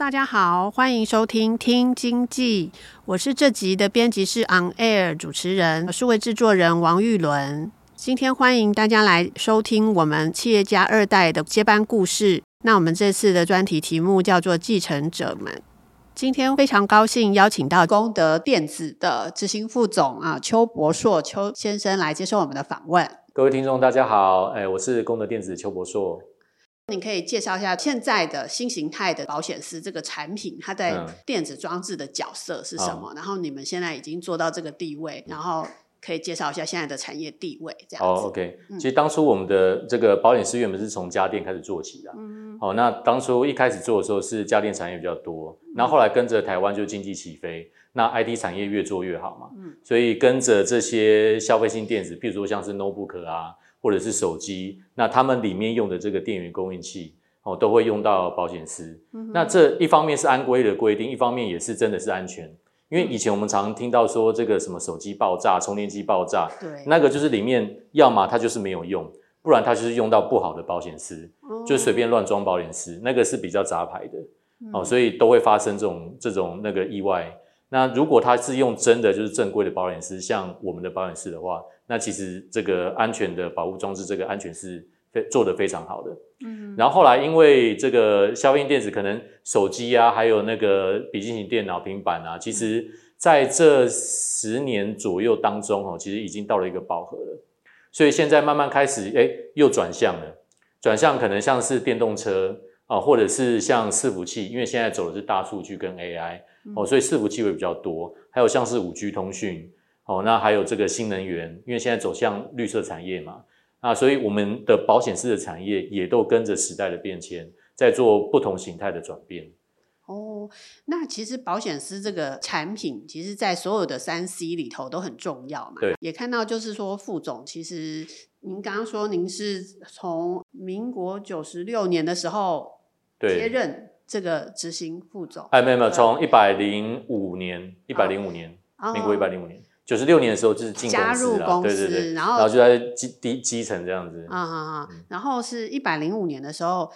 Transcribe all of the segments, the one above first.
大家好，欢迎收听听经济，我是这集的编辑室 On Air 主持人，数位制作人王玉伦。今天欢迎大家来收听我们企业家二代的接班故事。那我们这次的专题题目叫做“继承者们”。今天非常高兴邀请到功德电子的执行副总啊邱博硕邱先生来接受我们的访问。各位听众，大家好，哎，我是功德电子邱博硕。你可以介绍一下现在的新形态的保险丝这个产品，它在电子装置的角色是什么？嗯、然后你们现在已经做到这个地位，然后可以介绍一下现在的产业地位，这样子。哦，OK，其实当初我们的这个保险丝原本是从家电开始做起的。嗯，好，那当初一开始做的时候是家电产业比较多，然后后来跟着台湾就经济起飞，那 IT 产业越做越好嘛。嗯，所以跟着这些消费性电子，譬如说像是 notebook 啊。或者是手机，那他们里面用的这个电源供应器哦，都会用到保险丝。嗯、那这一方面是安规的规定，一方面也是真的是安全。因为以前我们常常听到说这个什么手机爆炸、充电器爆炸，对，那个就是里面要么它就是没有用，不然它就是用到不好的保险丝，哦、就随便乱装保险丝，那个是比较杂牌的、嗯、哦，所以都会发生这种这种那个意外。那如果他是用真的就是正规的保险丝，像我们的保险丝的话。那其实这个安全的保护装置，这个安全是非做得非常好的。嗯，然后后来因为这个消费性电子，可能手机啊，还有那个笔记型电脑、平板啊，其实在这十年左右当中，哦，其实已经到了一个饱和了。所以现在慢慢开始，哎，又转向了，转向可能像是电动车啊，或者是像伺服器，因为现在走的是大数据跟 AI 哦，所以伺服器会比较多，还有像是五 G 通讯。哦，那还有这个新能源，因为现在走向绿色产业嘛，那，所以我们的保险丝的产业也都跟着时代的变迁，在做不同形态的转变。哦，那其实保险丝这个产品，其实在所有的三 C 里头都很重要嘛。对，也看到就是说，副总，其实您刚刚说您是从民国九十六年的时候接任这个执行副总。哎，没有没有，从一百零五年，一百零五年，哦、民国一百零五年。九十六年的时候就是进加入公司，对对对，然后然后就在基低基层这样子，啊啊啊！然后是一百零五年的时候，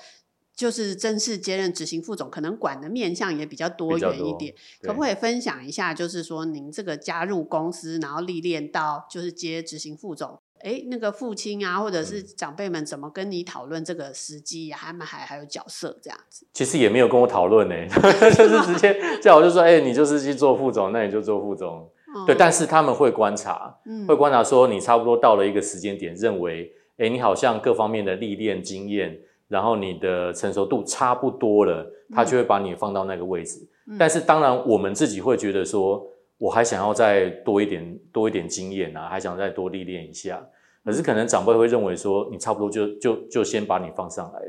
就是正式接任执行副总，可能管的面向也比较多元一点。可不可以分享一下，就是说您这个加入公司，然后历练到就是接执行副总，哎，那个父亲啊，或者是长辈们怎么跟你讨论这个时机，他们还还有角色这样子？其实也没有跟我讨论呢，就是直接叫我就说，哎，你就是去做副总，那你就做副总。对，但是他们会观察，嗯、会观察说你差不多到了一个时间点，认为，哎，你好像各方面的历练经验，然后你的成熟度差不多了，他就会把你放到那个位置。嗯、但是当然，我们自己会觉得说，我还想要再多一点，多一点经验啊，还想再多历练一下。可是可能长辈会认为说，你差不多就就就先把你放上来，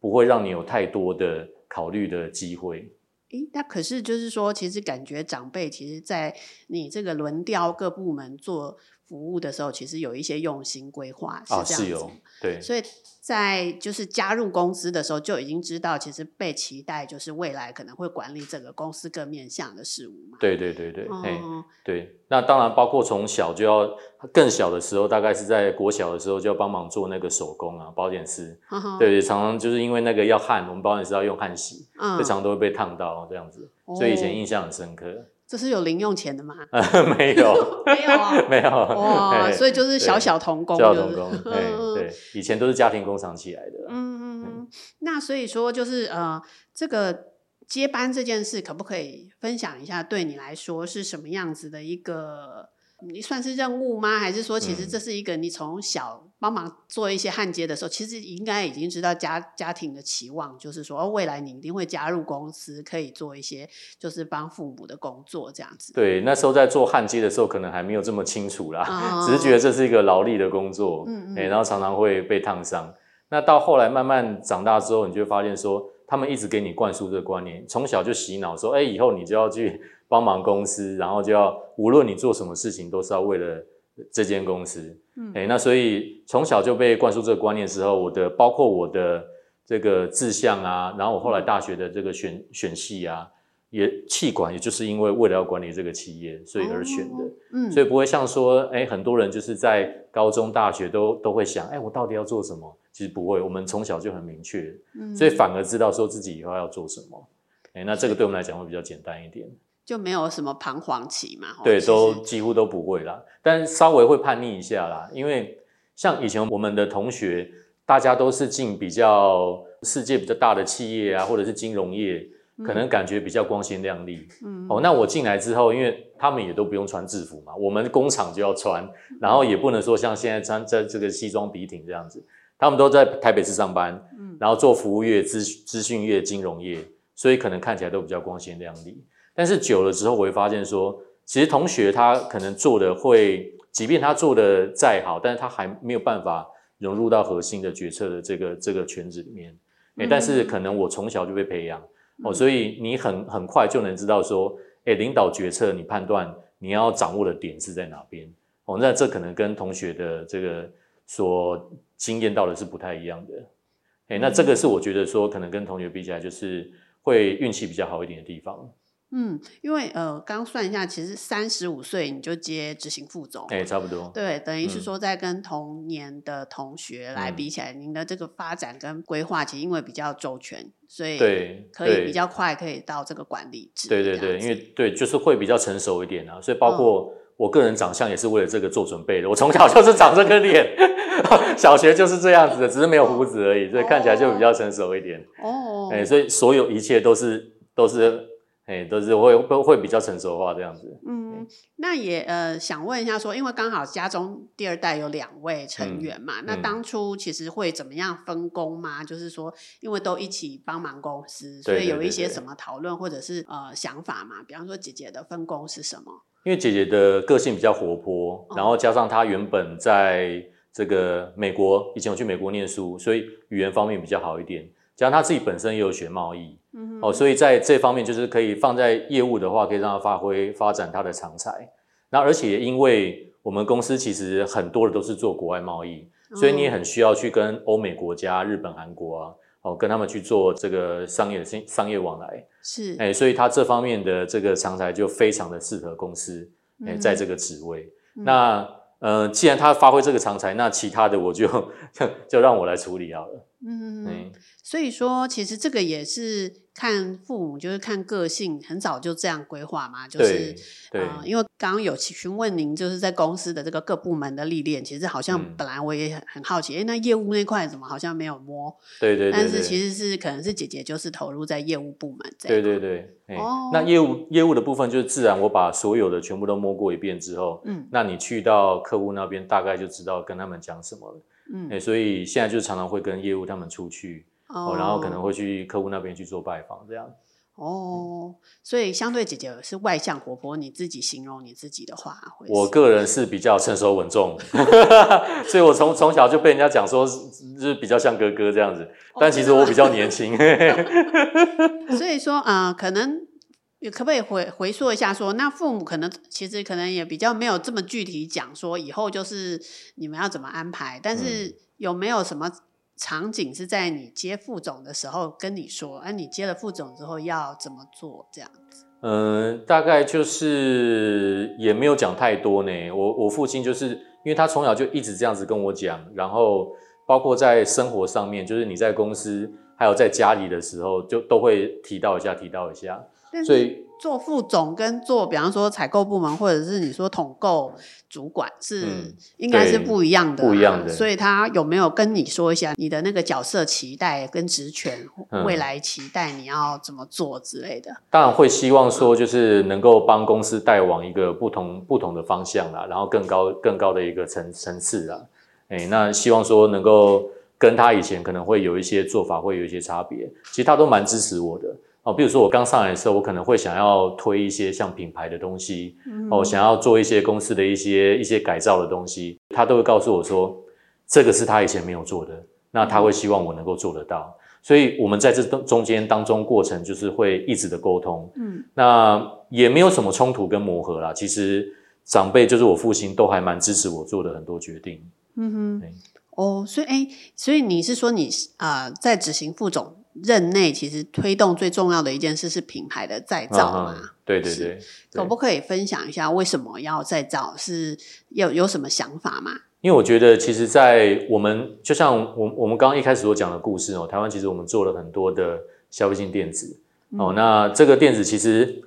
不会让你有太多的考虑的机会。诶，那可是就是说，其实感觉长辈其实，在你这个轮调各部门做服务的时候，其实有一些用心规划，是这样子。哦、对，所以。在就是加入公司的时候就已经知道，其实被期待就是未来可能会管理整个公司各面向的事物嘛。对对对对，嗯、对。那当然包括从小就要更小的时候，大概是在国小的时候就要帮忙做那个手工啊，保险丝。嗯、对对，常常就是因为那个要焊，我们保险丝要用焊锡，嗯、非常都会被烫到这样子，所以以前印象很深刻。这是有零用钱的吗？没有，没有啊，没有。哇，所以就是小小童工，小小童工，对对，以前都是家庭工厂起来的。嗯嗯嗯，那所以说就是呃，这个接班这件事，可不可以分享一下？对你来说是什么样子的一个你算是任务吗？还是说其实这是一个你从小帮忙做一些焊接的时候，嗯、其实应该已经知道家家庭的期望，就是说未来你一定会加入公司，可以做一些就是帮父母的工作这样子。对，那时候在做焊接的时候，可能还没有这么清楚啦，哦、只是觉得这是一个劳力的工作，嗯嗯、欸，然后常常会被烫伤。那到后来慢慢长大之后，你就会发现说，他们一直给你灌输这个观念，从小就洗脑说，哎、欸，以后你就要去。帮忙公司，然后就要无论你做什么事情，都是要为了这间公司。嗯，欸，那所以从小就被灌输这个观念之后，我的包括我的这个志向啊，然后我后来大学的这个选选系啊，也气管，也就是因为为了要管理这个企业，所以而选的。嗯，所以不会像说，欸，很多人就是在高中、大学都都会想，欸，我到底要做什么？其实不会，我们从小就很明确，所以反而知道说自己以后要做什么。欸，那这个对我们来讲会比较简单一点。就没有什么彷徨期嘛？对，都几乎都不会啦，但稍微会叛逆一下啦。因为像以前我们的同学，大家都是进比较世界比较大的企业啊，或者是金融业，可能感觉比较光鲜亮丽。嗯，哦，那我进来之后，因为他们也都不用穿制服嘛，我们工厂就要穿，然后也不能说像现在穿在这个西装笔挺这样子，他们都在台北市上班，嗯，然后做服务业、资资讯业、金融业，所以可能看起来都比较光鲜亮丽。但是久了之后，我会发现说，其实同学他可能做的会，即便他做的再好，但是他还没有办法融入到核心的决策的这个这个圈子里面。欸，但是可能我从小就被培养哦，所以你很很快就能知道说，欸，领导决策，你判断你要掌握的点是在哪边哦。那这可能跟同学的这个所经验到的是不太一样的。欸，那这个是我觉得说，可能跟同学比起来，就是会运气比较好一点的地方。嗯，因为呃，刚算一下，其实三十五岁你就接执行副总，哎、欸，差不多。对，等于是说，在跟同年的同学来比起来，嗯、您的这个发展跟规划，其实因为比较周全，所以对，可以比较快可以到这个管理职。对对对，因为对，就是会比较成熟一点啊。所以包括我个人长相也是为了这个做准备的。我从小就是长这个脸，小学就是这样子的，只是没有胡子而已，所以看起来就比较成熟一点。哦，哎、欸，所以所有一切都是都是。哎，都是会会会比较成熟化这样子。嗯，那也呃想问一下说，因为刚好家中第二代有两位成员嘛，嗯、那当初其实会怎么样分工吗？嗯、就是说，因为都一起帮忙公司，所以有一些什么讨论或者是呃想法嘛？比方说姐姐的分工是什么？因为姐姐的个性比较活泼，然后加上她原本在这个美国，以前有去美国念书，所以语言方面比较好一点。加上她自己本身也有学贸易。嗯、哦，所以在这方面就是可以放在业务的话，可以让他发挥发展他的长才。那而且因为我们公司其实很多的都是做国外贸易，所以你也很需要去跟欧美国家、日本、韩国啊，哦，跟他们去做这个商业商商业往来。是，哎，所以他这方面的这个长才就非常的适合公司，哎，在这个职位。嗯、那呃，既然他发挥这个长才，那其他的我就就 就让我来处理好了。嗯，嗯，所以说其实这个也是。看父母就是看个性，很早就这样规划嘛，就是，对，呃，因为刚刚有询问您，就是在公司的这个各部门的历练，其实好像本来我也很很好奇，哎、嗯，那业务那块怎么好像没有摸？对对，对对，但是其实是可能是姐姐就是投入在业务部门这样。对对对，哦，那业务业务的部分就是自然我把所有的全部都摸过一遍之后，嗯，那你去到客户那边大概就知道跟他们讲什么了，嗯，哎，所以现在就常常会跟业务他们出去。哦，然后可能会去客户那边去做拜访，这样。哦，所以相对姐姐是外向活泼，你自己形容你自己的话，我个人是比较成熟稳重，所以我从从小就被人家讲说是比较像哥哥这样子，但其实我比较年轻。所以说，啊、呃，可能可不可以回回溯一下说，说那父母可能其实可能也比较没有这么具体讲说以后就是你们要怎么安排，但是有没有什么？场景是在你接副总的时候跟你说，哎、啊，你接了副总之后要怎么做这样子？嗯，大概就是也没有讲太多呢。我我父亲就是因为他从小就一直这样子跟我讲，然后包括在生活上面，就是你在公司还有在家里的时候，就都会提到一下，提到一下。所以做副总跟做，比方说采购部门，或者是你说统购主管，是、嗯、应该是不一样的、啊，不一样的。所以他有没有跟你说一下你的那个角色期待跟职权、嗯、未来期待你要怎么做之类的？当然会希望说，就是能够帮公司带往一个不同不同的方向啦，然后更高更高的一个层层次啦。哎，那希望说能够。跟他以前可能会有一些做法，会有一些差别。其实他都蛮支持我的哦。比如说我刚上来的时候，我可能会想要推一些像品牌的东西，嗯、哦，想要做一些公司的一些一些改造的东西，他都会告诉我说，这个是他以前没有做的，那他会希望我能够做得到。所以我们在这中间当中过程，就是会一直的沟通，嗯，那也没有什么冲突跟磨合啦。其实长辈就是我父亲，都还蛮支持我做的很多决定，嗯哼。哦，所以哎，所以你是说你啊、呃，在执行副总任内，其实推动最重要的一件事是品牌的再造嘛？嗯、对对对，可不可以分享一下为什么要再造？是有有什么想法吗？因为我觉得，其实，在我们就像我我们刚刚一开始所讲的故事哦，台湾其实我们做了很多的消费性电子、嗯、哦，那这个电子其实，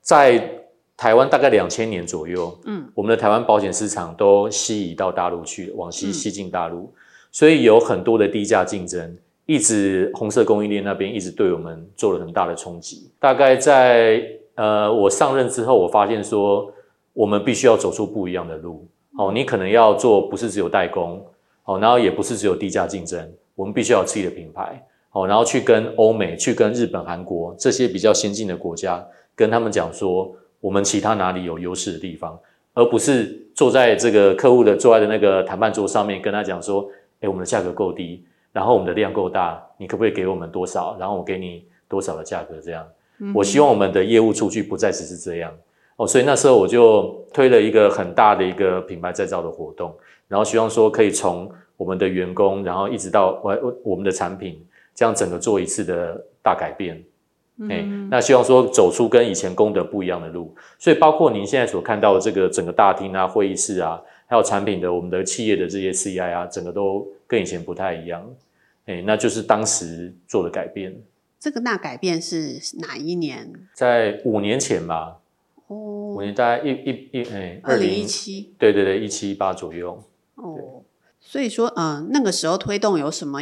在台湾大概两千年左右，嗯，我们的台湾保险市场都西移到大陆去，往西西进大陆，嗯，所以有很多的低价竞争，一直红色供应链那边一直对我们做了很大的冲击。大概在呃我上任之后，我发现说我们必须要走出不一样的路。哦，你可能要做不是只有代工，哦，然后也不是只有低价竞争，我们必须要有自己的品牌，哦，然后去跟欧美、去跟日本、韩国这些比较先进的国家，跟他们讲说。我们其他哪里有优势的地方，而不是坐在这个客户的坐在的那个谈判桌上面跟他讲说，诶，我们的价格够低，然后我们的量够大，你可不可以给我们多少？然后我给你多少的价格？这样，我希望我们的业务出去不再只是这样哦。所以那时候我就推了一个很大的一个品牌再造的活动，然后希望说可以从我们的员工，然后一直到我我们的产品，这样整个做一次的大改变。哎、嗯，那希望说走出跟以前功德不一样的路，所以包括您现在所看到的这个整个大厅啊、会议室啊，还有产品的我们的企业的这些 CI 啊，整个都跟以前不太一样。哎，那就是当时做的改变。这个大改变是哪一年？在五年前吧。哦，五年大概一一一哎，二零一七。对对对，一七一八左右。哦，所以说，嗯、呃，那个时候推动有什么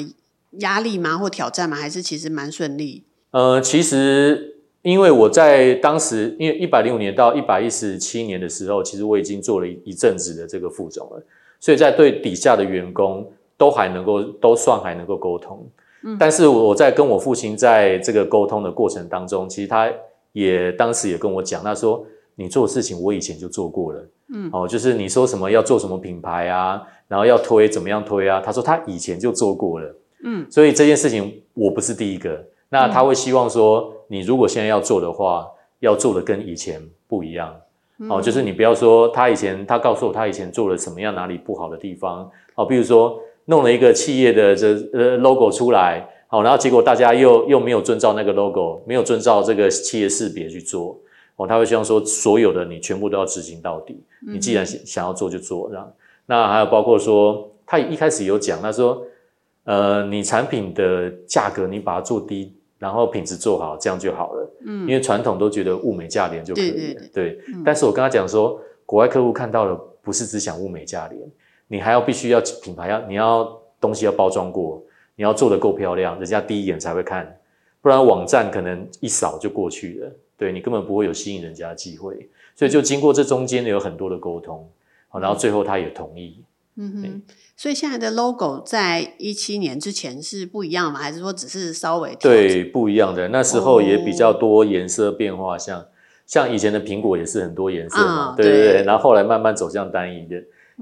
压力吗？或挑战吗？还是其实蛮顺利？呃，其实因为我在当时，因为一百零五年到一百一十七年的时候，其实我已经做了一一阵子的这个副总了，所以在对底下的员工都还能够都算还能够沟通。嗯，但是我在跟我父亲在这个沟通的过程当中，其实他也当时也跟我讲，他说你做的事情我以前就做过了。嗯，哦，就是你说什么要做什么品牌啊，然后要推怎么样推啊，他说他以前就做过了。嗯，所以这件事情我不是第一个。那他会希望说，你如果现在要做的话，要做的跟以前不一样，哦，就是你不要说他以前他告诉我他以前做了什么样哪里不好的地方，哦，比如说弄了一个企业的这呃 logo 出来，好，然后结果大家又又没有遵照那个 logo，没有遵照这个企业识别去做，哦，他会希望说所有的你全部都要执行到底，你既然想想要做就做，这样，那还有包括说他一开始有讲，他说，呃，你产品的价格你把它做低。然后品质做好，这样就好了。嗯，因为传统都觉得物美价廉就可以了。对，对，对，对，嗯，但是我跟他讲说，国外客户看到了，不是只想物美价廉，你还要必须要品牌要，你要东西要包装过，你要做的够漂亮，人家第一眼才会看，不然网站可能一扫就过去了。对，你根本不会有吸引人家的机会。所以就经过这中间有很多的沟通，然后最后他也同意。嗯哼，所以现在的 logo 在一七年之前是不一样吗？还是说只是稍微对不一样的？那时候也比较多颜色变化，像、哦、像以前的苹果也是很多颜色嘛，哦、对对对。然后后来慢慢走向单一的，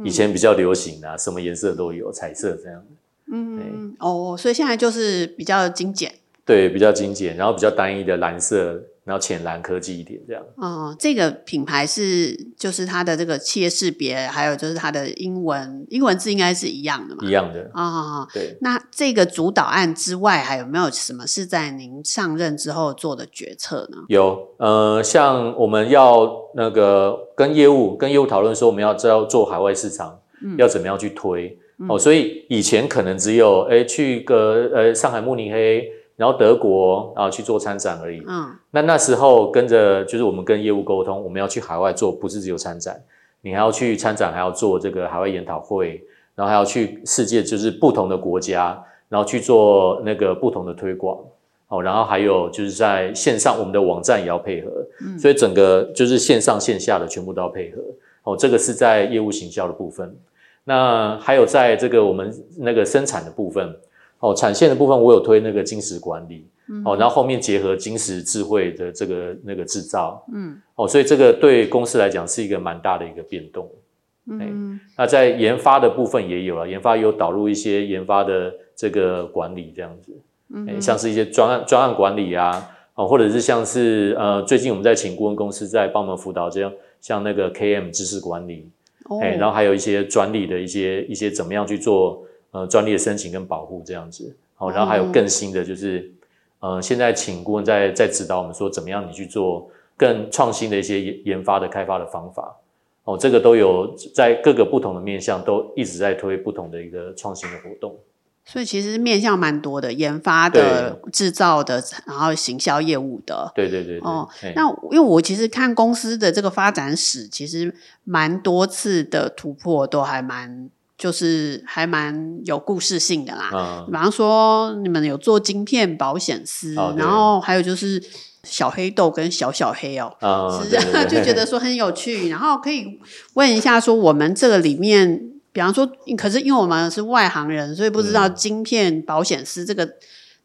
以前比较流行啊，什么颜色都有，彩色这样。嗯哦，所以现在就是比较精简，对，比较精简，然后比较单一的蓝色。然后浅蓝科技一点这样。哦，这个品牌是就是它的这个企业识别，还有就是它的英文英文字应该是一样的嘛？一样的。啊、哦，对。那这个主导案之外，还有没有什么是在您上任之后做的决策呢？有，呃，像我们要那个跟业务跟业务讨论说，我们要知道做海外市场，嗯、要怎么样去推、嗯、哦。所以以前可能只有哎去个呃上海慕尼黑。然后德国啊去做参展而已。嗯，那那时候跟着就是我们跟业务沟通，我们要去海外做，不是只有参展，你还要去参展，还要做这个海外研讨会，然后还要去世界就是不同的国家，然后去做那个不同的推广。哦，然后还有就是在线上，我们的网站也要配合，嗯，所以整个就是线上线下的全部都要配合。哦，这个是在业务行销的部分。那还有在这个我们那个生产的部分，哦，产线的部分我有推那个金石管理，嗯，哦，然后后面结合金石智慧的这个那个制造，嗯，哦，所以这个对公司来讲是一个蛮大的一个变动。嗯，那在研发的部分也有了，研发有导入一些研发的这个管理这样子。嗯，像是一些专案专案管理啊，哦，或者是像是呃，最近我们在请顾问公司在帮我们辅导这样，像那个 KM 知识管理，哎、哦，然后还有一些专利的一些一些怎么样去做呃专利的申请跟保护这样子，哦，然后还有更新的就是，嗯、呃，现在请顾问在在指导我们说怎么样你去做更创新的一些研研发的开发的方法，哦，这个都有在各个不同的面向都一直在推不同的一个创新的活动。所以其实面向蛮多的，研发的、制造的，然后行销业务的。对对对，对。哦，那因为我其实看公司的这个发展史，其实蛮多次的突破都还蛮，就是还蛮有故事性的啦。嗯。比方说，你们有做晶片保险丝，哦，然后还有就是小黑豆跟小小黑哦，嗯，是啊，就觉得说很有趣。然后可以问一下，说我们这个里面。比方说，可是因为我们是外行人，所以不知道晶片保险丝这个、嗯、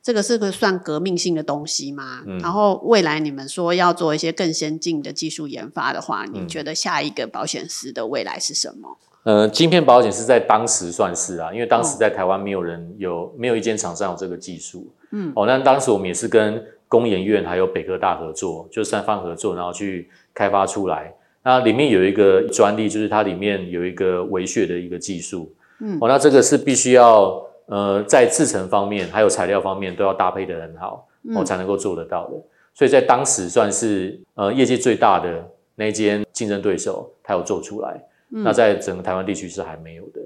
这个是个算革命性的东西吗？嗯、然后未来你们说要做一些更先进的技术研发的话，你觉得下一个保险丝的未来是什么？呃，晶片保险是在当时算是啊，因为当时在台湾没有人有、嗯、没有一间厂商有这个技术。嗯，哦，那当时我们也是跟工研院还有北科大合作，就三方合作，然后去开发出来。那里面有一个专利，就是它里面有一个微血的一个技术，嗯，哦，那这个是必须要呃在制程方面还有材料方面都要搭配的很好，哦，才能够做得到的。所以在当时算是呃业界最大的那间竞争对手，它有做出来。那在整个台湾地区是还没有的，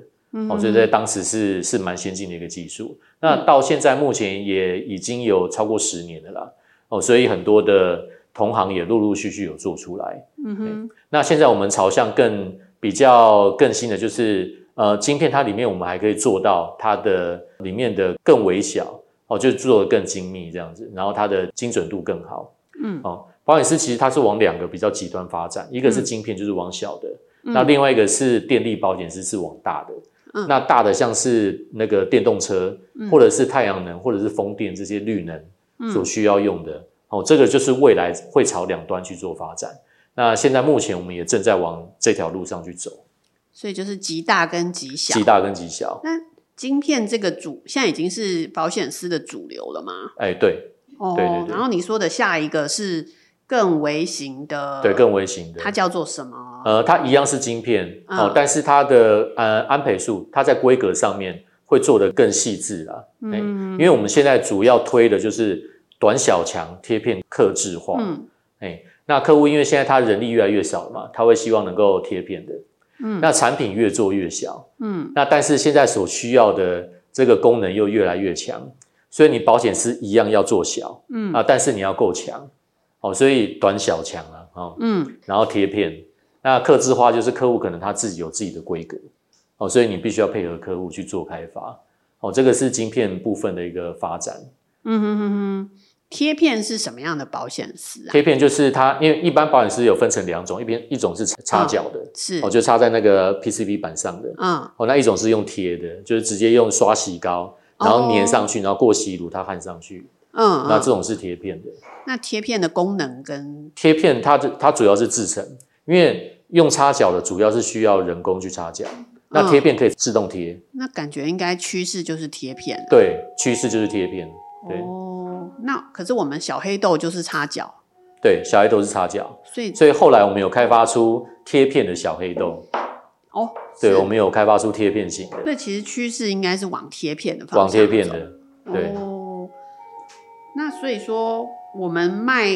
哦，所以在当时是是蛮先进的一个技术。那到现在目前也已经有超过十年了啦，哦，所以很多的。同行也陆陆续续有做出来，嗯哼。那现在我们朝向更比较更新的，就是呃，晶片它里面我们还可以做到它的里面的更微小哦，就做的更精密这样子，然后它的精准度更好，嗯哦。保险丝其实它是往两个比较极端发展，一个是晶片就是往小的，嗯、那另外一个是电力保险丝是往大的，嗯。那大的像是那个电动车，或者是太阳能，或者是风电这些绿能所需要用的。哦，这个就是未来会朝两端去做发展。那现在目前我们也正在往这条路上去走。所以就是极大跟极小。极大跟极小。那晶片这个主现在已经是保险丝的主流了吗？哎，对。哦，对对对。然后你说的下一个是更微型的，对，更微型的，它叫做什么？呃，它一样是晶片，嗯、哦，但是它的呃安培数，它在规格上面会做得更细致了。嗯，因为我们现在主要推的就是。短小强贴片刻制化，嗯，哎，那客户因为现在他人力越来越少了嘛，他会希望能够贴片的，嗯，那产品越做越小，嗯，那但是现在所需要的这个功能又越来越强，所以你保险丝一样要做小，嗯。啊，但是你要够强，哦，所以短小强啊，哦，嗯，然后贴片，那客制化就是客户可能他自己有自己的规格，哦，所以你必须要配合客户去做开发，哦，这个是晶片部分的一个发展，嗯哼哼哼。贴片是什么样的保险丝啊？贴片就是它，因为一般保险丝有分成两种，一边一种是插脚的，哦，是哦，就插在那个 PCB 板上的，嗯，哦，那一种是用贴的，就是直接用刷洗膏，然后粘上去，哦，然后过洗炉它焊上去，嗯，那这种是贴片的。那贴片的功能跟贴片它它主要是制成，因为用插脚的主要是需要人工去插脚，嗯，那贴片可以自动贴。那感觉应该趋势就是贴片，对，趋势就是贴片，对。哦那可是我们小黑豆就是插脚，对，小黑豆是插脚，所以所以后来我们有开发出贴片的小黑豆，哦，对，我们有开发出贴片型的，所以其实趋势应该是往贴片的方向，往贴片的，对。哦，那所以说我们卖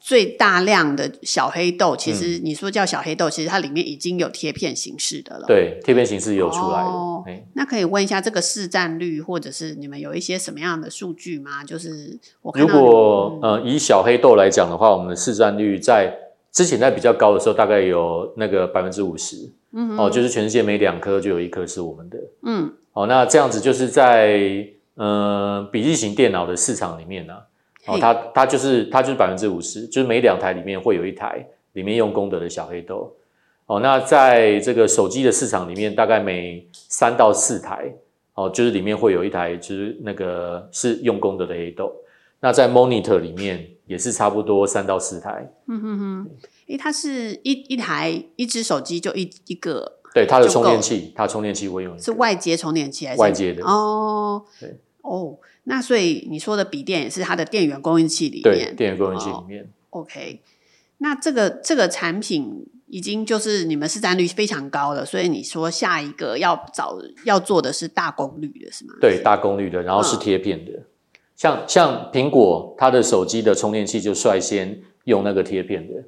最大量的小黑豆，其实你说叫小黑豆，嗯、其实它里面已经有贴片形式的了。对，贴片形式有出来的。哦、那可以问一下这个市占率，或者是你们有一些什么样的数据吗？就是如果、嗯、呃以小黑豆来讲的话，我们的市占率在之前在比较高的时候，大概有那个百分之五十。嗯，哦，就是全世界每两颗就有一颗是我们的。嗯，哦，那这样子就是在呃笔记型电脑的市场里面呢、啊。哦，它它就是它就是百分之五十，就是每两台里面会有一台里面用功德的小黑豆。哦，那在这个手机的市场里面，大概每三到四台，哦，就是里面会有一台就是那个是用功德的黑豆。那在 monitor 里面也是差不多三到四台。嗯哼哼，因为，它是一一台一只手机就一一个，对，它的充电器，它充电器我用是外接充电器还是外接的？哦，对，哦。那所以你说的笔电也是它的电源供应器里面，对，电源供应器里面。哦、OK，那这个这个产品已经就是你们市占率非常高了，所以你说下一个要找要做的是大功率的是吗？对，大功率的，然后是贴片的，嗯、像像苹果它的手机的充电器就率先用那个贴片的。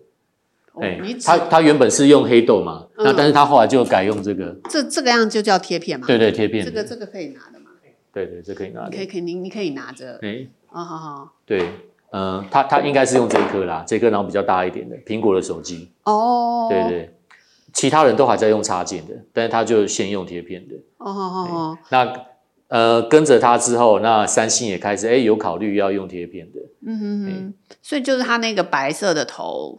哎、哦，它它原本是用黑豆嘛，嗯、那但是他后来就改用这个，这这个样就叫贴片嘛？对对，贴片。这个这个可以拿的嘛。对对，这可以拿。可以，肯定你可以拿着。哎，哦，好好。对，嗯、呃，他他应该是用这一颗啦，这颗然后比较大一点的苹果的手机。哦。对对，其他人都还在用插件的，但是他就先用贴片的。哦哦哦。那呃，跟着他之后，那三星也开始哎有考虑要用贴片的。嗯哼哼。所以就是他那个白色的头。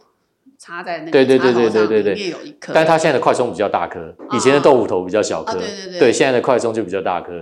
插在那个对对对对对对对，里面有一颗，但是它现在的快充比较大颗，以前的豆腐头比较小颗，对对对，对，现在的快充就比较大颗，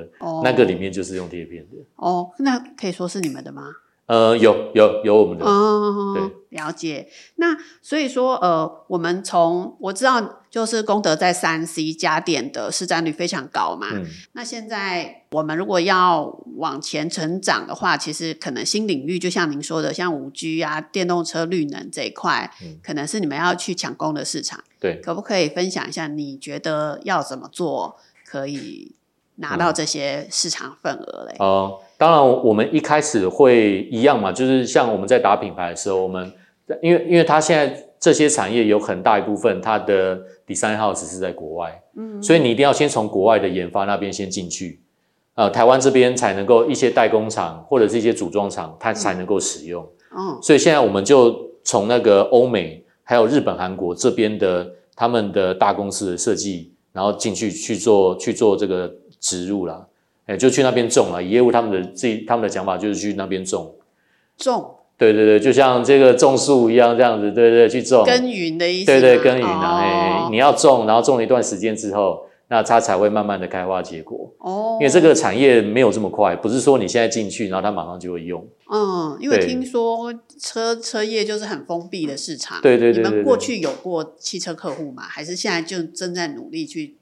那个里面就是用贴片的。哦，那可以说是你们的吗？呃，有有有我们的，哦，对，了解。那所以说，呃，我们从我知道，就是功德在三 C 家电的市占率非常高嘛。嗯。那现在我们如果要往前成长的话，其实可能新领域，就像您说的，像五 G 啊、电动车、绿能这一块，嗯，可能是你们要去抢攻的市场。对。可不可以分享一下，你觉得要怎么做可以拿到这些市场份额嘞？哦。当然，我们一开始会一样嘛，就是像我们在打品牌的时候，我们因为因为它现在这些产业有很大一部分它的 design house 是在国外，嗯，所以你一定要先从国外的研发那边先进去，呃，台湾这边才能够一些代工厂或者是一些组装厂，它才能够使用，嗯，所以现在我们就从那个欧美还有日本、韩国这边的他们的大公司的设计，然后进去去做去做这个植入啦。哎，就去那边种了。以业务他们的自己他们的讲法就是去那边种，种，对对对，就像这个种树一样这样子，对对，去种耕耘的意思，对对，耕耘啊，哎、哦，你要种，然后种一段时间之后，那它才会慢慢的开花结果。哦，因为这个产业没有这么快，不是说你现在进去，然后它马上就会用。嗯，因为听说车车业就是很封闭的市场。对对对，对，对，你们过去有过汽车客户吗？还是现在就正在努力去？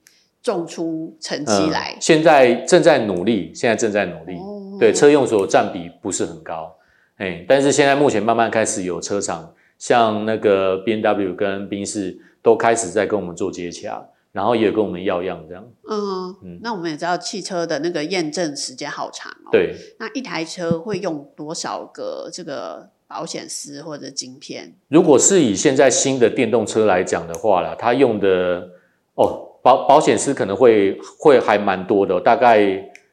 种出成绩来、嗯，现在正在努力，现在正在努力。哦、对，车用所占比不是很高，哎，但是现在目前慢慢开始有车厂，像那个 B N W 跟宾士都开始在跟我们做接洽，然后也有跟我们要样这样。嗯嗯，那我们也知道汽车的那个验证时间好长哦。对，那一台车会用多少个这个保险丝或者晶片？如果是以现在新的电动车来讲的话啦，它用的哦。保保险师可能会会还蛮多的，大概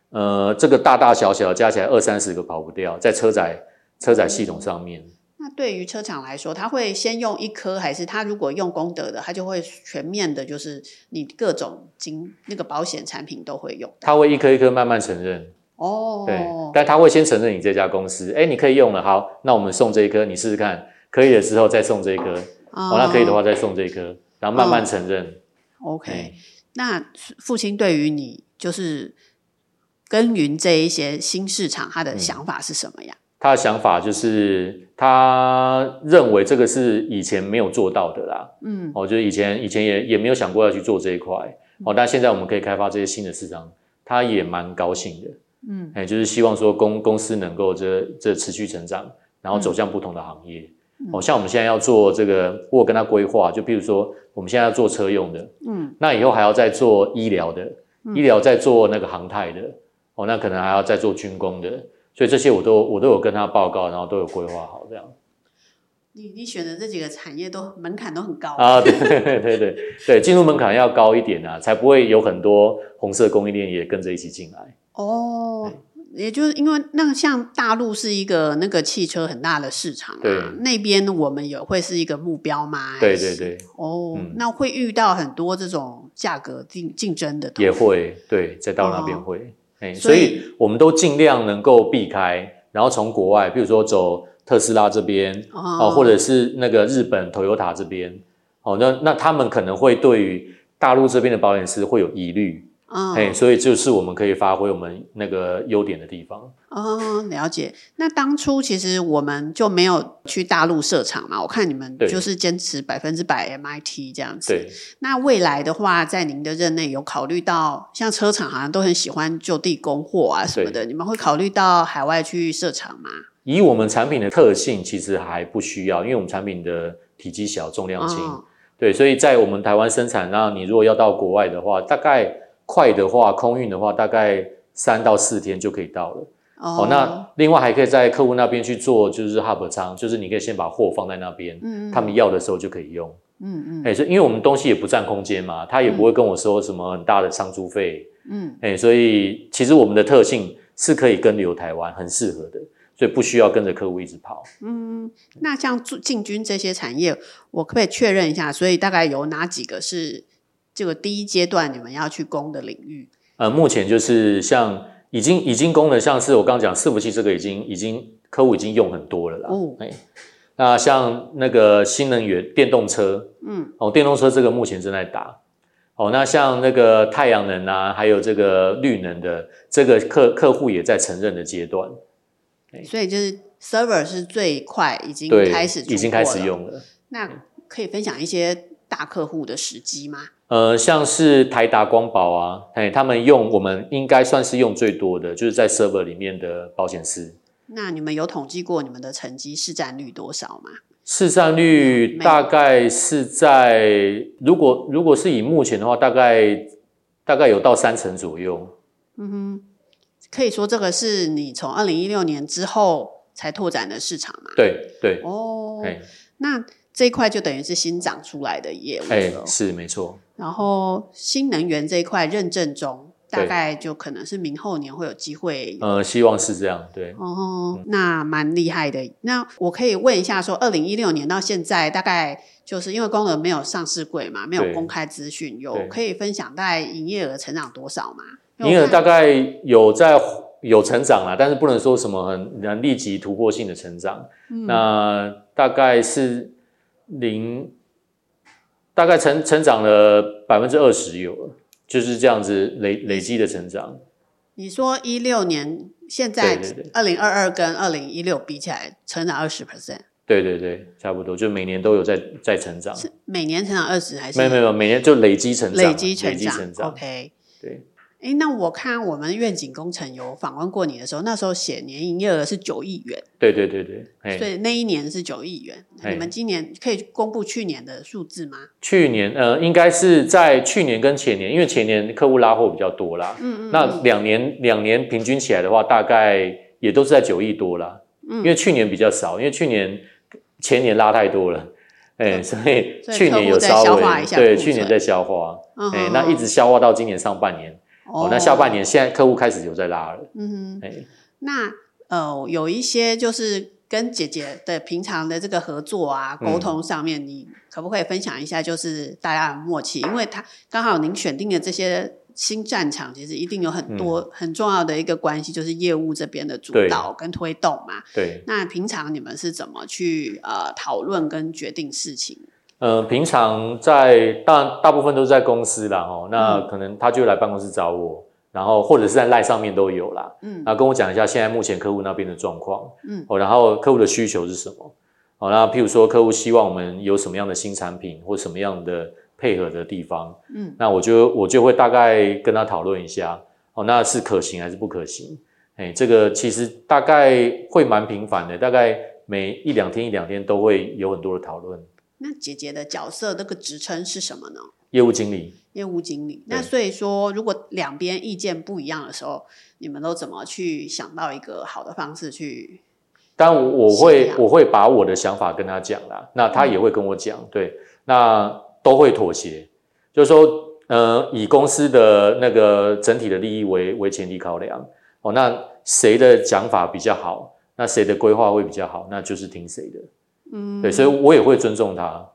呃这个大大小小加起来二三十个跑不掉，在车载车载系统上面。那对于车厂来说，他会先用一颗，还是他如果用功德的，他就会全面的，就是你各种金那个保险产品都会用。他会一颗一颗慢慢承认哦，对，但他会先承认你这家公司，哎，你可以用了，好，那我们送这一颗，你试试看，可以的时候再送这一颗，哦，那可以的话再送这一颗，然后慢慢承认。哦 OK，、欸、那父亲对于你就是耕耘这一些新市场，他的想法是什么呀？他的想法就是他认为这个是以前没有做到的啦。嗯，哦，就是以前以前也也没有想过要去做这一块。哦，但现在我们可以开发这些新的市场，他也蛮高兴的。嗯，哎、欸，就是希望说公公司能够这这持续成长，然后走向不同的行业。嗯哦，像我们现在要做这个，我跟他规划，就比如说我们现在要做车用的，嗯，那以后还要再做医疗的，嗯、医疗再做那个航太的，哦，那可能还要再做军工的，所以这些我都我都有跟他报告，然后都有规划好这样。你你选的这几个产业都门槛都很高啊，对 对对对对，进入门槛要高一点啊，才不会有很多红色供应链也跟着一起进来。哦，也就是因为那个像大陆是一个那个汽车很大的市场啊，对那边我们也会是一个目标吗？对对对。哦，嗯、那会遇到很多这种价格竞竞争的，也会对，在到那边会，哎、哦，所以我们都尽量能够避开，然后从国外，比如说走。特斯拉这边哦，或者是那个日本 Toyota 这边哦，那那他们可能会对于大陆这边的保险丝会有疑虑，嗯，哎，所以就是我们可以发挥我们那个优点的地方。哦，了解。那当初其实我们就没有去大陆设厂嘛，我看你们就是坚持百分之百 MIT 这样子。对。那未来的话，在您的任内有考虑到，像车厂好像都很喜欢就地供货啊什么的，你们会考虑到海外去设厂吗？以我们产品的特性，其实还不需要，因为我们产品的体积小、重量轻，哦、对，所以在我们台湾生产。那你如果要到国外的话，大概快的话，空运的话，大概三到四天就可以到了。哦，哦，那另外还可以在客户那边去做，就是 hub 仓，就是你可以先把货放在那边，嗯，他们要的时候就可以用。嗯嗯，哎，所以因为我们东西也不占空间嘛，他也不会跟我说什么很大的仓租费。嗯，哎，所以其实我们的特性是可以跟留台湾，很适合的。所以不需要跟着客户一直跑。嗯，那像进军这些产业，我可不可以确认一下？所以大概有哪几个是这个第一阶段你们要去攻的领域？呃，目前就是像已经已经攻的，像是我刚刚讲伺服器这个已经已经客户已经用很多了啦。哦，哎，那像那个新能源电动车，嗯，哦，电动车这个目前正在打。哦，那像那个太阳能啊，还有这个绿能的这个客客户也在承认的阶段。所以就是 server 是最快已经开始已经开始用了。那可以分享一些大客户的时机吗？呃，像是台达光宝啊，哎，他们用我们应该算是用最多的，就是在 server 里面的保险丝。那你们有统计过你们的成绩市占率多少吗？市占率大概是在，如果如果是以目前的话，大概大概有到三成左右。嗯哼。可以说这个是你从二零一六年之后才拓展的市场嘛？对对。哦，那这一块就等于是新长出来的业务了。哎，是没错。然后新能源这一块认证中，大概就可能是明后年会有机会。呃，希望是这样。对。哦，那蛮厉害的。那我可以问一下，说二零一六年到现在，大概就是因为光合没有上市柜嘛，没有公开资讯，有可以分享大概营业额成长多少吗？营业额大概有在有成长啦，但是不能说什么很很立即突破性的成长。嗯、那大概是零，大概成成长了百分之二十有了，就是这样子累累积的成长。你说一六年现在二零二二跟二零一六比起来成长二十 percent？对对对，差不多，就每年都有在在成长。是每年成长二十还是？没有没有，每年就累积成长，累积成长，累积成长。OK，对。哎，那我看我们愿景工程有访问过你的时候，那时候写年营业额是九亿元。对对对对，所以那一年是九亿元。你们今年可以公布去年的数字吗？去年呃，应该是在去年跟前年，因为前年客户拉货比较多啦。嗯嗯。那两年两年平均起来的话，大概也都是在九亿多啦。嗯。因为去年比较少，因为去年前年拉太多了，哎，所以去年有稍微对，去年在消化，哎，那一直消化到今年上半年。哦，那下半年现在客户开始有在拉了。嗯哼，欸、那呃有一些就是跟姐姐的平常的这个合作啊沟通上面，你可不可以分享一下？就是大家的默契，因为他刚好您选定的这些新战场，其实一定有很多很重要的一个关系，就是业务这边的主导跟推动嘛。对，那平常你们是怎么去呃讨论跟决定事情？呃，平常在大大部分都是在公司啦，哦，那可能他就来办公室找我，然后或者是在赖上面都有啦，嗯，那跟我讲一下现在目前客户那边的状况，嗯，哦，然后客户的需求是什么，哦，那譬如说客户希望我们有什么样的新产品或什么样的配合的地方，嗯，那我就我就会大概跟他讨论一下，哦，那是可行还是不可行？哎，这个其实大概会蛮频繁的，大概每一两天一两天都会有很多的讨论。那姐姐的角色那个职称是什么呢？业务经理。业务经理。那所以说，如果两边意见不一样的时候，你们都怎么去想到一个好的方式去但我会我会把我的想法跟他讲啦，那他也会跟我讲，对，那都会妥协，就是说，呃，以公司的那个整体的利益为为前提考量，哦，那谁的讲法比较好，那谁的规划会比较好，那就是听谁的，嗯，对，所以我也会尊重他，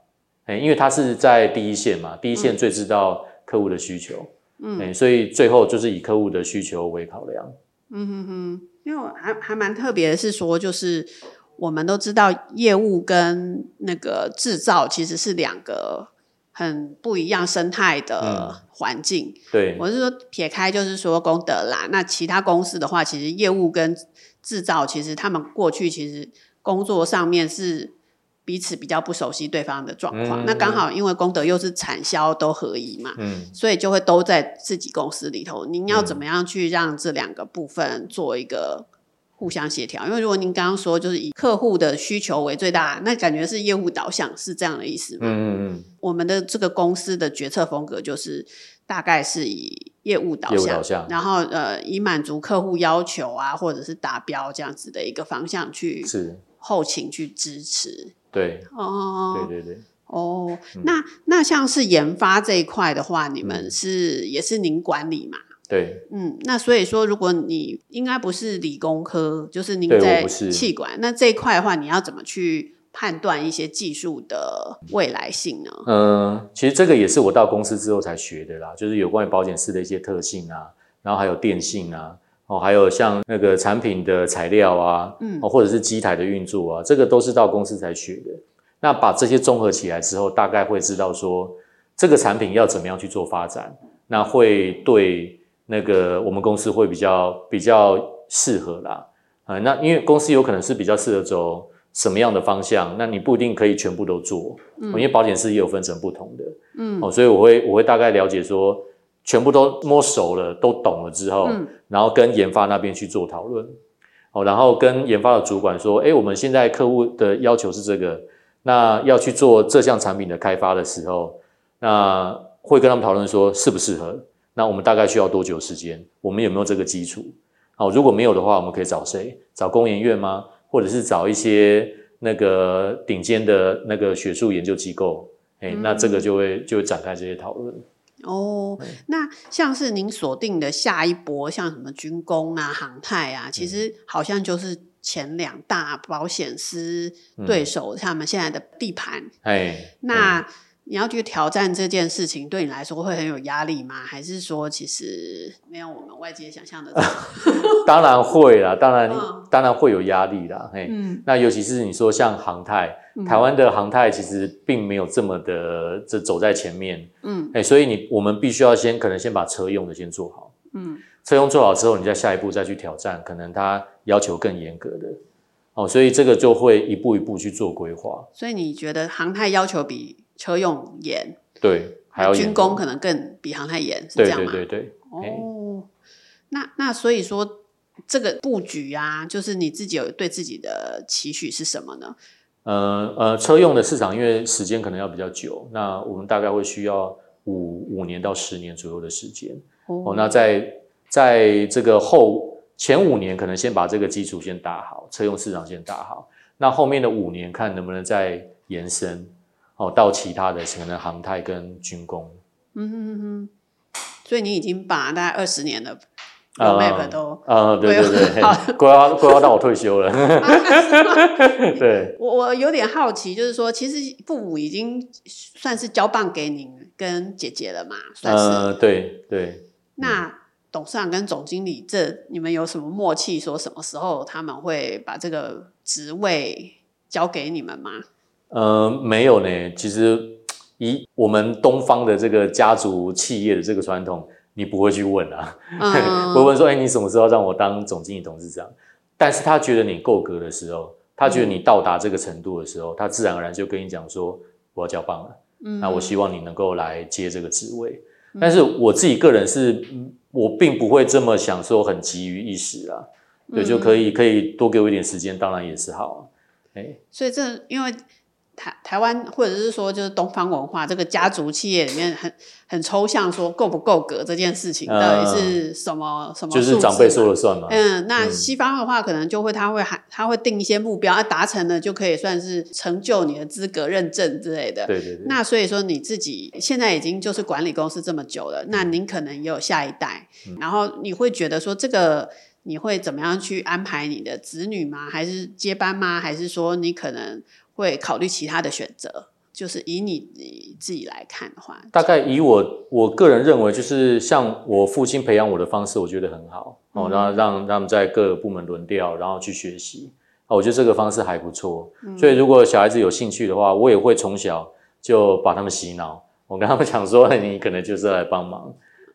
哎，因为他是在第一线嘛，第一线最知道客户的需求，嗯，哎，所以最后就是以客户的需求为考量，嗯哼哼。因为还还蛮特别的是说，就是我们都知道业务跟那个制造其实是两个很不一样生态的环境。嗯、对，我是说撇开就是说功德啦，那其他公司的话，其实业务跟制造其实他们过去其实工作上面是。彼此比较不熟悉对方的状况，嗯、那刚好因为功德又是产销都合一嘛，嗯、所以就会都在自己公司里头。您要怎么样去让这两个部分做一个互相协调？因为如果您刚刚说就是以客户的需求为最大，那感觉是业务导向，是这样的意思吗？嗯嗯嗯。我们的这个公司的决策风格就是大概是以业务导向，导向然后呃以满足客户要求啊，或者是达标这样子的一个方向去是后勤去支持。对哦，对对对哦，那那像是研发这一块的话，你们是、嗯、也是您管理嘛？对，嗯，那所以说，如果你应该不是理工科，就是您在气管，那这一块的话，你要怎么去判断一些技术的未来性呢？嗯，其实这个也是我到公司之后才学的啦，就是有关于保险丝的一些特性啊，然后还有电信啊。哦，还有像那个产品的材料啊，嗯，或者是机台的运作啊，这个都是到公司才学的。那把这些综合起来之后，大概会知道说这个产品要怎么样去做发展，那会对那个我们公司会比较比较适合啦。啊，那因为公司有可能是比较适合走什么样的方向，那你不一定可以全部都做，嗯，因为保险丝也有分成不同的，嗯，哦，所以我会我会大概了解说。全部都摸熟了，都懂了之后，嗯、然后跟研发那边去做讨论，哦，然后跟研发的主管说，诶，我们现在客户的要求是这个，那要去做这项产品的开发的时候，那会跟他们讨论说适不适合，那我们大概需要多久时间，我们有没有这个基础？好，如果没有的话，我们可以找谁？找工研院吗？或者是找一些那个顶尖的那个学术研究机构？诶，那这个就会就会展开这些讨论。哦，那像是您锁定的下一波，像什么军工啊、航太啊，其实好像就是前两大保险师对手，他们现在的地盘。哎，那你要去挑战这件事情，对你来说会很有压力吗？还是说其实没有我们外界想象的？当然会啦，当然、嗯、当然会有压力啦。嘿，嗯、那尤其是你说像航太。台湾的航太其实并没有这么的这走在前面，嗯，哎，所以你我们必须要先可能先把车用的先做好，嗯，车用做好之后，你再下一步再去挑战，可能它要求更严格的，哦，所以这个就会一步一步去做规划。所以你觉得航太要求比车用严？对，还有军工可能更比航太严，是这样吗？对对对对。哦，那那所以说这个布局啊，就是你自己有对自己的期许是什么呢？呃呃，车用的市场，因为时间可能要比较久，那我们大概会需要五五年到十年左右的时间。哦，哦，那在在这个后前五年，可能先把这个基础先打好，车用市场先打好。那后面的五年，看能不能再延伸哦，到其他的可能航太跟军工。嗯哼哼哼，所以你已经把大概二十年了。呃，都啊，对对对，规划规划到我退休了。对，我我有点好奇，就是说，其实父母已经算是交棒给您跟姐姐了嘛？算是。呃，对对。那董事长跟总经理，这你们有什么默契？说什么时候他们会把这个职位交给你们吗？呃，没有呢。其实 以我们东方的这个家族企业的这个传统。你不会去问啊，嗯、不会问说，哎、欸，你什么时候让我当总经理、董事长？但是他觉得你够格的时候，他觉得你到达这个程度的时候，他自然而然就跟你讲说，我要交棒了。嗯，那我希望你能够来接这个职位。嗯、但是我自己个人是，我并不会这么想说很急于一时啊。对，就可以可以多给我一点时间，当然也是好。哎，所以这因为。台台湾或者是说就是东方文化这个家族企业里面很很抽象，说够不够格这件事情到底是什么、嗯、什么？就是长辈说了算嘛。嗯，那西方的话可能就会他会还他会定一些目标，啊达成了就可以算是成就你的资格认证之类的。对对对。那所以说你自己现在已经就是管理公司这么久了，那您可能也有下一代，嗯、然后你会觉得说这个你会怎么样去安排你的子女吗？还是接班吗？还是说你可能？会考虑其他的选择，就是以你，你自己来看的话，大概以我我个人认为，就是像我父亲培养我的方式，我觉得很好哦，然后让让他们在各个部门轮调，然后去学习，我觉得这个方式还不错。嗯、所以如果小孩子有兴趣的话，我也会从小就把他们洗脑。我跟他们 讲说，你可能就是来帮忙，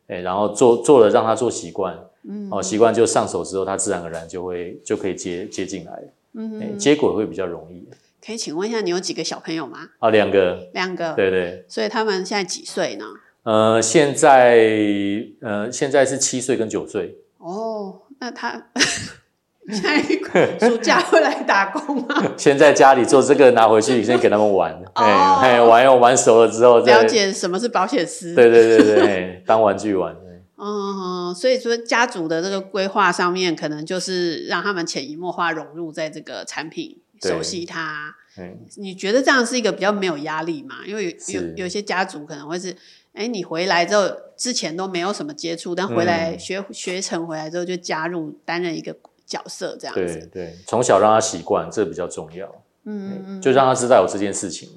哎然后做做了让他做习惯，嗯，哦，习惯就上手之后，他自然而然就会就可以接接进来，嗯，接轨会比较容易。可以请问一下，你有几个小朋友吗？啊，两个，两个，对对。所以他们现在几岁呢？呃，现在呃，现在是七岁跟九岁。哦，那他 现在暑假会来打工吗？先在家里做这个，拿回去先给他们玩，哎、哦，玩玩熟了之后再，了解什么是保险丝。对对对对，当玩具玩。嗯，所以说家族的这个规划上面，可能就是让他们潜移默化融入在这个产品。熟悉他，你觉得这样是一个比较没有压力嘛？因为有有有些家族可能会是，哎，你回来之后之前都没有什么接触，但回来学、嗯、学成回来之后就加入担任一个角色这样子。对对，从小让他习惯，这比较重要。嗯嗯，就让他知道有这件事情，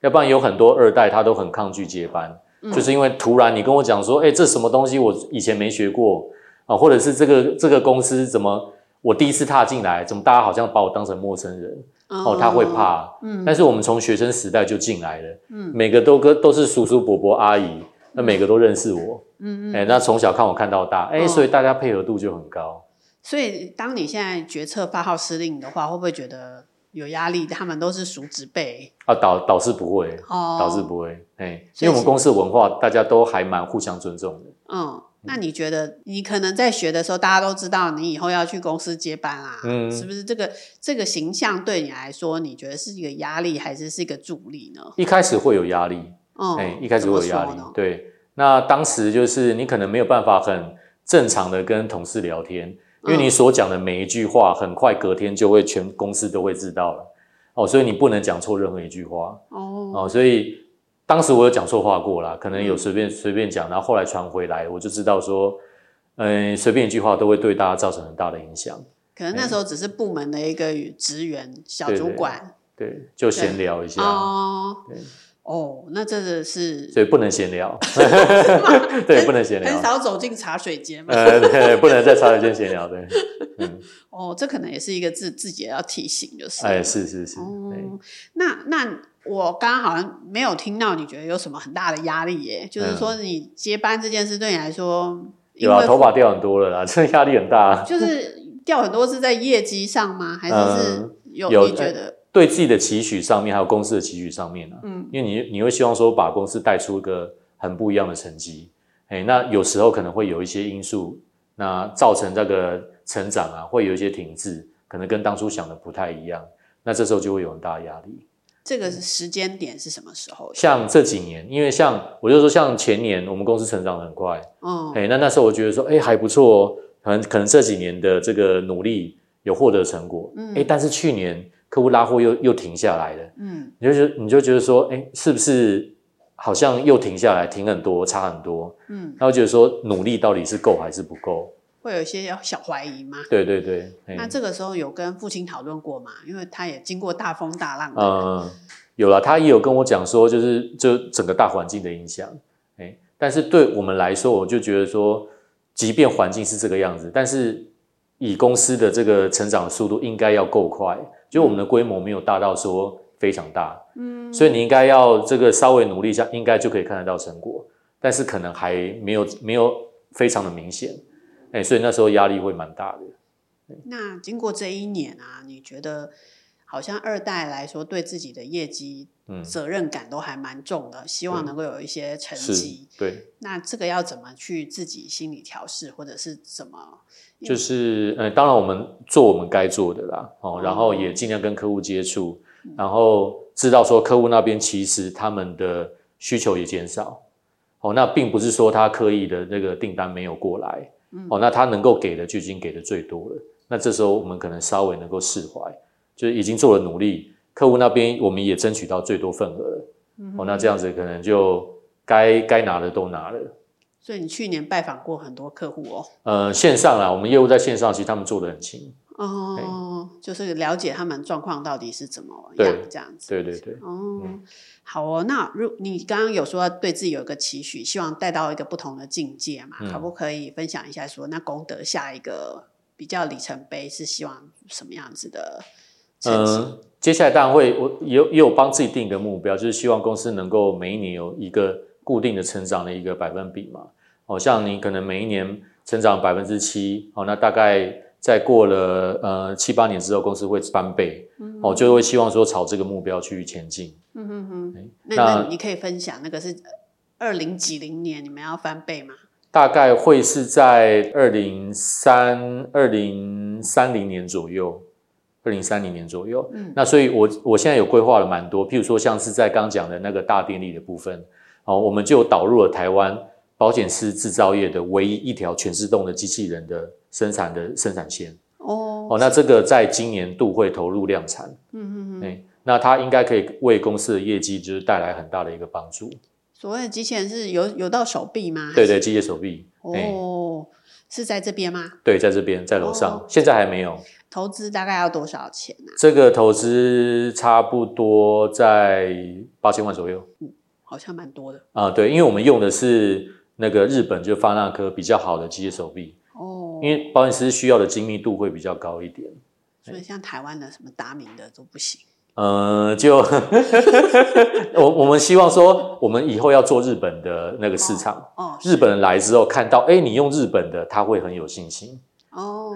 要不然有很多二代他都很抗拒接班，嗯、就是因为突然你跟我讲说，哎，这什么东西我以前没学过啊，或者是这个这个公司怎么？我第一次踏进来，怎么大家好像把我当成陌生人？哦，他会怕。嗯，但是我们从学生时代就进来了，嗯，每个都跟都是叔叔伯伯阿姨，那每个都认识我，嗯嗯，哎，那从小看我看到大，哎，所以大家配合度就很高。所以当你现在决策发号施令的话，会不会觉得有压力？他们都是叔侄辈啊，导导师不会，哦，导师不会，哎，因为我们公司文化大家都还蛮互相尊重的，嗯。那你觉得，你可能在学的时候，大家都知道你以后要去公司接班啦，嗯，是不是？这个这个形象对你来说，你觉得是一个压力，还是是一个助力呢？一开始会有压力，嗯，哎，一开始会有压力，对。那当时就是你可能没有办法很正常的跟同事聊天，因为你所讲的每一句话，很快隔天就会全公司都会知道了，哦，所以你不能讲错任何一句话，哦，哦，所以。当时我有讲错话过啦，可能有随便随便讲，然后后来传回来，我就知道说，嗯，随便一句话都会对大家造成很大的影响。可能那时候只是部门的一个职员、小主管，对，对，对，就闲聊一下哦。对哦，那真的是，所以不能闲聊，对，不能闲聊，很少走进茶水间嘛。呃，对，不能在茶水间闲聊，对。嗯，哦，这可能也是一个自自己要提醒，就是，哎，是是是，哦，那那。我刚刚好像没有听到你觉得有什么很大的压力耶，就是说你接班这件事对你来说，有啊，头发掉很多了啦，这压力很大。就是掉很多是在业绩上吗？还是是有你觉得对自己的期许上面，还有公司的期许上面呢？嗯，因为你你会希望说把公司带出一个很不一样的成绩，哎，那有时候可能会有一些因素，那造成这个成长啊会有一些停滞，可能跟当初想的不太一样，那这时候就会有很大的压力。这个时间点是什么时候？像这几年，因为像我就说，像前年我们公司成长得很快，嗯，哎，那那时候我觉得说，哎，还不错哦，可能可能这几年的这个努力有获得成果，嗯，哎，但是去年客户拉货又又停下来了，嗯，你就觉你就觉得说，哎，是不是好像又停下来，停很多，差很多，嗯，然后觉得说努力到底是够还是不够？会有一些小怀疑吗？对对对。那这个时候有跟父亲讨论过吗？因为他也经过大风大浪。嗯，有了，他也有跟我讲说，就是就整个大环境的影响。哎，但是对我们来说，我就觉得说，即便环境是这个样子，但是以公司的这个成长的速度应该要够快，就我们的规模没有大到说非常大。嗯，所以你应该要这个稍微努力一下，应该就可以看得到成果，但是可能还没有没有非常的明显。哎，所以那时候压力会蛮大的。那经过这一年啊，你觉得好像二代来说，对自己的业绩责任感都还蛮重的，嗯、希望能够有一些成绩。对。那这个要怎么去自己心理调试，或者是怎么？就是，呃，当然我们做我们该做的啦，哦，然后也尽量跟客户接触，嗯、然后知道说客户那边其实他们的需求也减少，哦，那并不是说他刻意的那个订单没有过来，哦，那他能够给的就已经给的最多了，那这时候我们可能稍微能够释怀，就是已经做了努力，客户那边我们也争取到最多份额了，哦，那这样子可能就该该拿的都拿了。所以你去年拜访过很多客户哦？呃，线上啦，我们业务在线上，其实他们做的很勤。哦，就是了解他们状况到底是怎么样，这样子。对对对。哦，好哦。那如你刚刚有说对自己有一个期许，希望带到一个不同的境界嘛？可不可以分享一下说，那功德下一个比较里程碑是希望什么样子的？嗯，接下来当然会，我也有也有帮自己定一个目标，就是希望公司能够每一年有一个固定的成长的一个百分比嘛。哦，像你可能每一年成长百分之七，哦，那大概。在过了呃七八年之后，公司会翻倍，哦，就会希望说朝这个目标去前进。嗯哼哼，那你可以分享那个是二零几零年你们要翻倍吗？大概会是在二零三二零三零年左右，二零三零年左右。嗯，那所以我我现在有规划了蛮多，譬如说像是在刚讲的那个大电力的部分，哦，我们就导入了台湾保险丝制造业的唯一一条全自动的机器人的。生产的生产线哦哦，那这个在今年度会投入量产，嗯嗯嗯，那它应该可以为公司的业绩就是带来很大的一个帮助。所谓的机器人是有有到手臂吗？对对，机械手臂哦，欸、是在这边吗？对，在这边，在楼上，哦、现在还没有。投资大概要多少钱呢、啊？这个投资差不多在八千万左右，嗯，好像蛮多的啊、呃。对，因为我们用的是那个日本就发那颗比较好的机械手臂哦。因为保险丝需要的精密度会比较高一点，所以像台湾的什么达明的都不行。呃，就 我我们希望说，我们以后要做日本的那个市场。哦，哦日本人来之后看到，哎，你用日本的，他会很有信心。哦，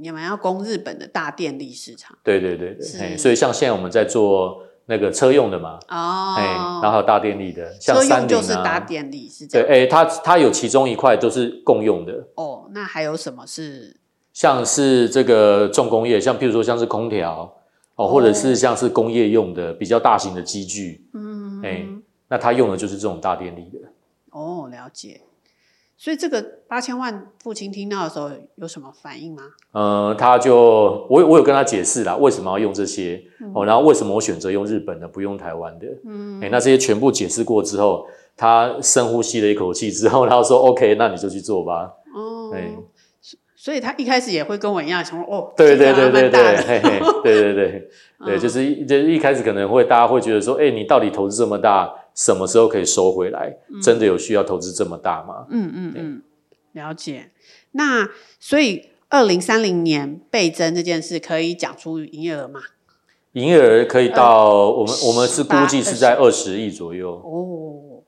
你们要攻日本的大电力市场？对对对对，所以像现在我们在做。那个车用的嘛，哦，哎，然后还有大电力的，像三菱啊，就是大电力是这样。对，哎，它它有其中一块都是共用的。哦，那还有什么是？像是这个重工业，像譬如说像是空调哦，哦，或者是像是工业用的比较大型的机具，嗯，哎，那它用的就是这种大电力的。哦，了解。所以这个八千万父亲听到的时候有什么反应吗？呃，他就我我有跟他解释啦，为什么要用这些、嗯、哦，然后为什么我选择用日本的，不用台湾的？嗯，哎，那这些全部解释过之后，他深呼吸了一口气之后，然后说：“OK，那你就去做吧。”哦，哎，所以他一开始也会跟我一样想说：“哦，对对对对对，嘿嘿，对对对 对，就是就是一开始可能会大家会觉得说：哎，你到底投资这么大？”什么时候可以收回来？嗯、真的有需要投资这么大吗？嗯嗯嗯，了解。那所以二零三零年倍增这件事，可以讲出营业额吗？营业额可以到我们我们是估计是在二十亿左右。哦，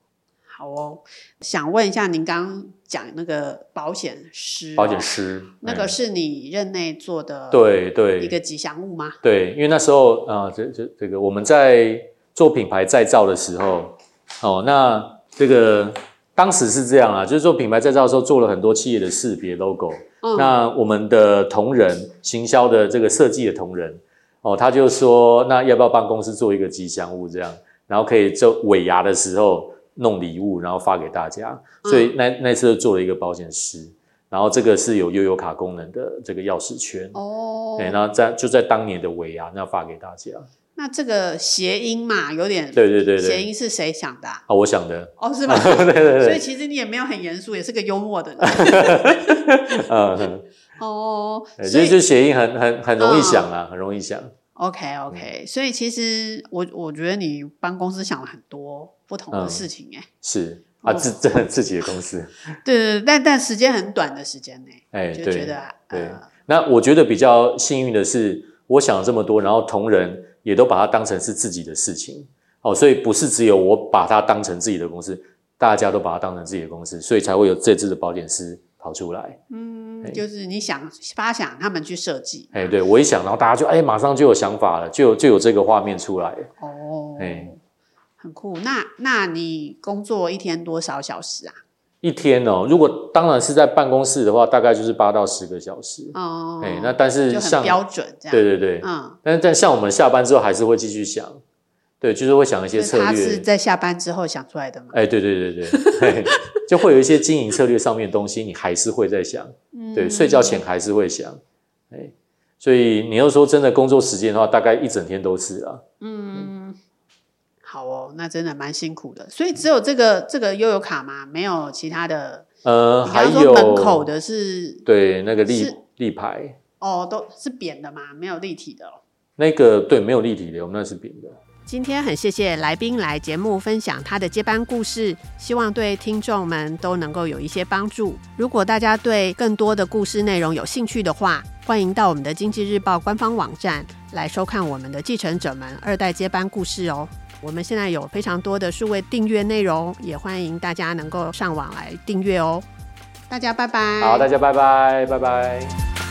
好哦。想问一下，您刚刚讲那个保险丝，保险师那个是你任内做的？对对，一个吉祥物吗？对，因为那时候啊、呃，这这这个我们在做品牌再造的时候。哦，那这个当时是这样啊，就是做品牌再造的时候，做了很多企业的识别 logo。嗯。那我们的同仁，行销的这个设计的同仁，哦，他就说，那要不要帮公司做一个吉祥物这样，然后可以就尾牙的时候弄礼物，然后发给大家。所以那那次就做了一个保险丝，然后这个是有悠游卡功能的这个钥匙圈。哦。对，然后在就在当年的尾牙，那发给大家。那这个谐音嘛，有点对对对对，谐音是谁想的？啊，我想的。哦，是吗？对对对。所以其实你也没有很严肃，也是个幽默的人。哦，所以就谐音很很很容易想啊，很容易想。OK OK，所以其实我我觉得你帮公司想了很多不同的事情，哎，是啊，自自自己的公司。对对对，但但时间很短的时间内，哎，就觉得对。那我觉得比较幸运的是，我想了这么多，然后同仁。也都把它当成是自己的事情，哦，所以不是只有我把它当成自己的公司，大家都把它当成自己的公司，所以才会有这支的保险师跑出来。嗯，就是你想发想，他们去设计。哎，对我一想，然后大家就哎，马上就有想法了，就就有这个画面出来。哦，哎，很酷。那那你工作一天多少小时啊？一天哦，如果当然是在办公室的话，大概就是八到十个小时。哦，哎，那但是像标准这样，对对对，嗯，但是但像我们下班之后还是会继续想，对，就是会想一些策略。他是在下班之后想出来的吗？哎，对对对对，就会有一些经营策略上面的东西，你还是会在想。嗯、对，睡觉前还是会想。哎，所以你要说真的工作时间的话，大概一整天都是啊。嗯，好哦，那真的蛮辛苦的。所以只有这个这个悠游卡吗？没有其他的？呃，你刚刚说门口的是？对，那个立立牌。哦，都是扁的嘛？没有立体的哦。那个对，没有立体的，我们那是扁的。今天很谢谢来宾来节目分享他的接班故事，希望对听众们都能够有一些帮助。如果大家对更多的故事内容有兴趣的话，欢迎到我们的经济日报官方网站来收看我们的继承者们二代接班故事哦。我们现在有非常多的数位订阅内容，也欢迎大家能够上网来订阅哦。大家拜拜。好，大家拜拜，拜拜。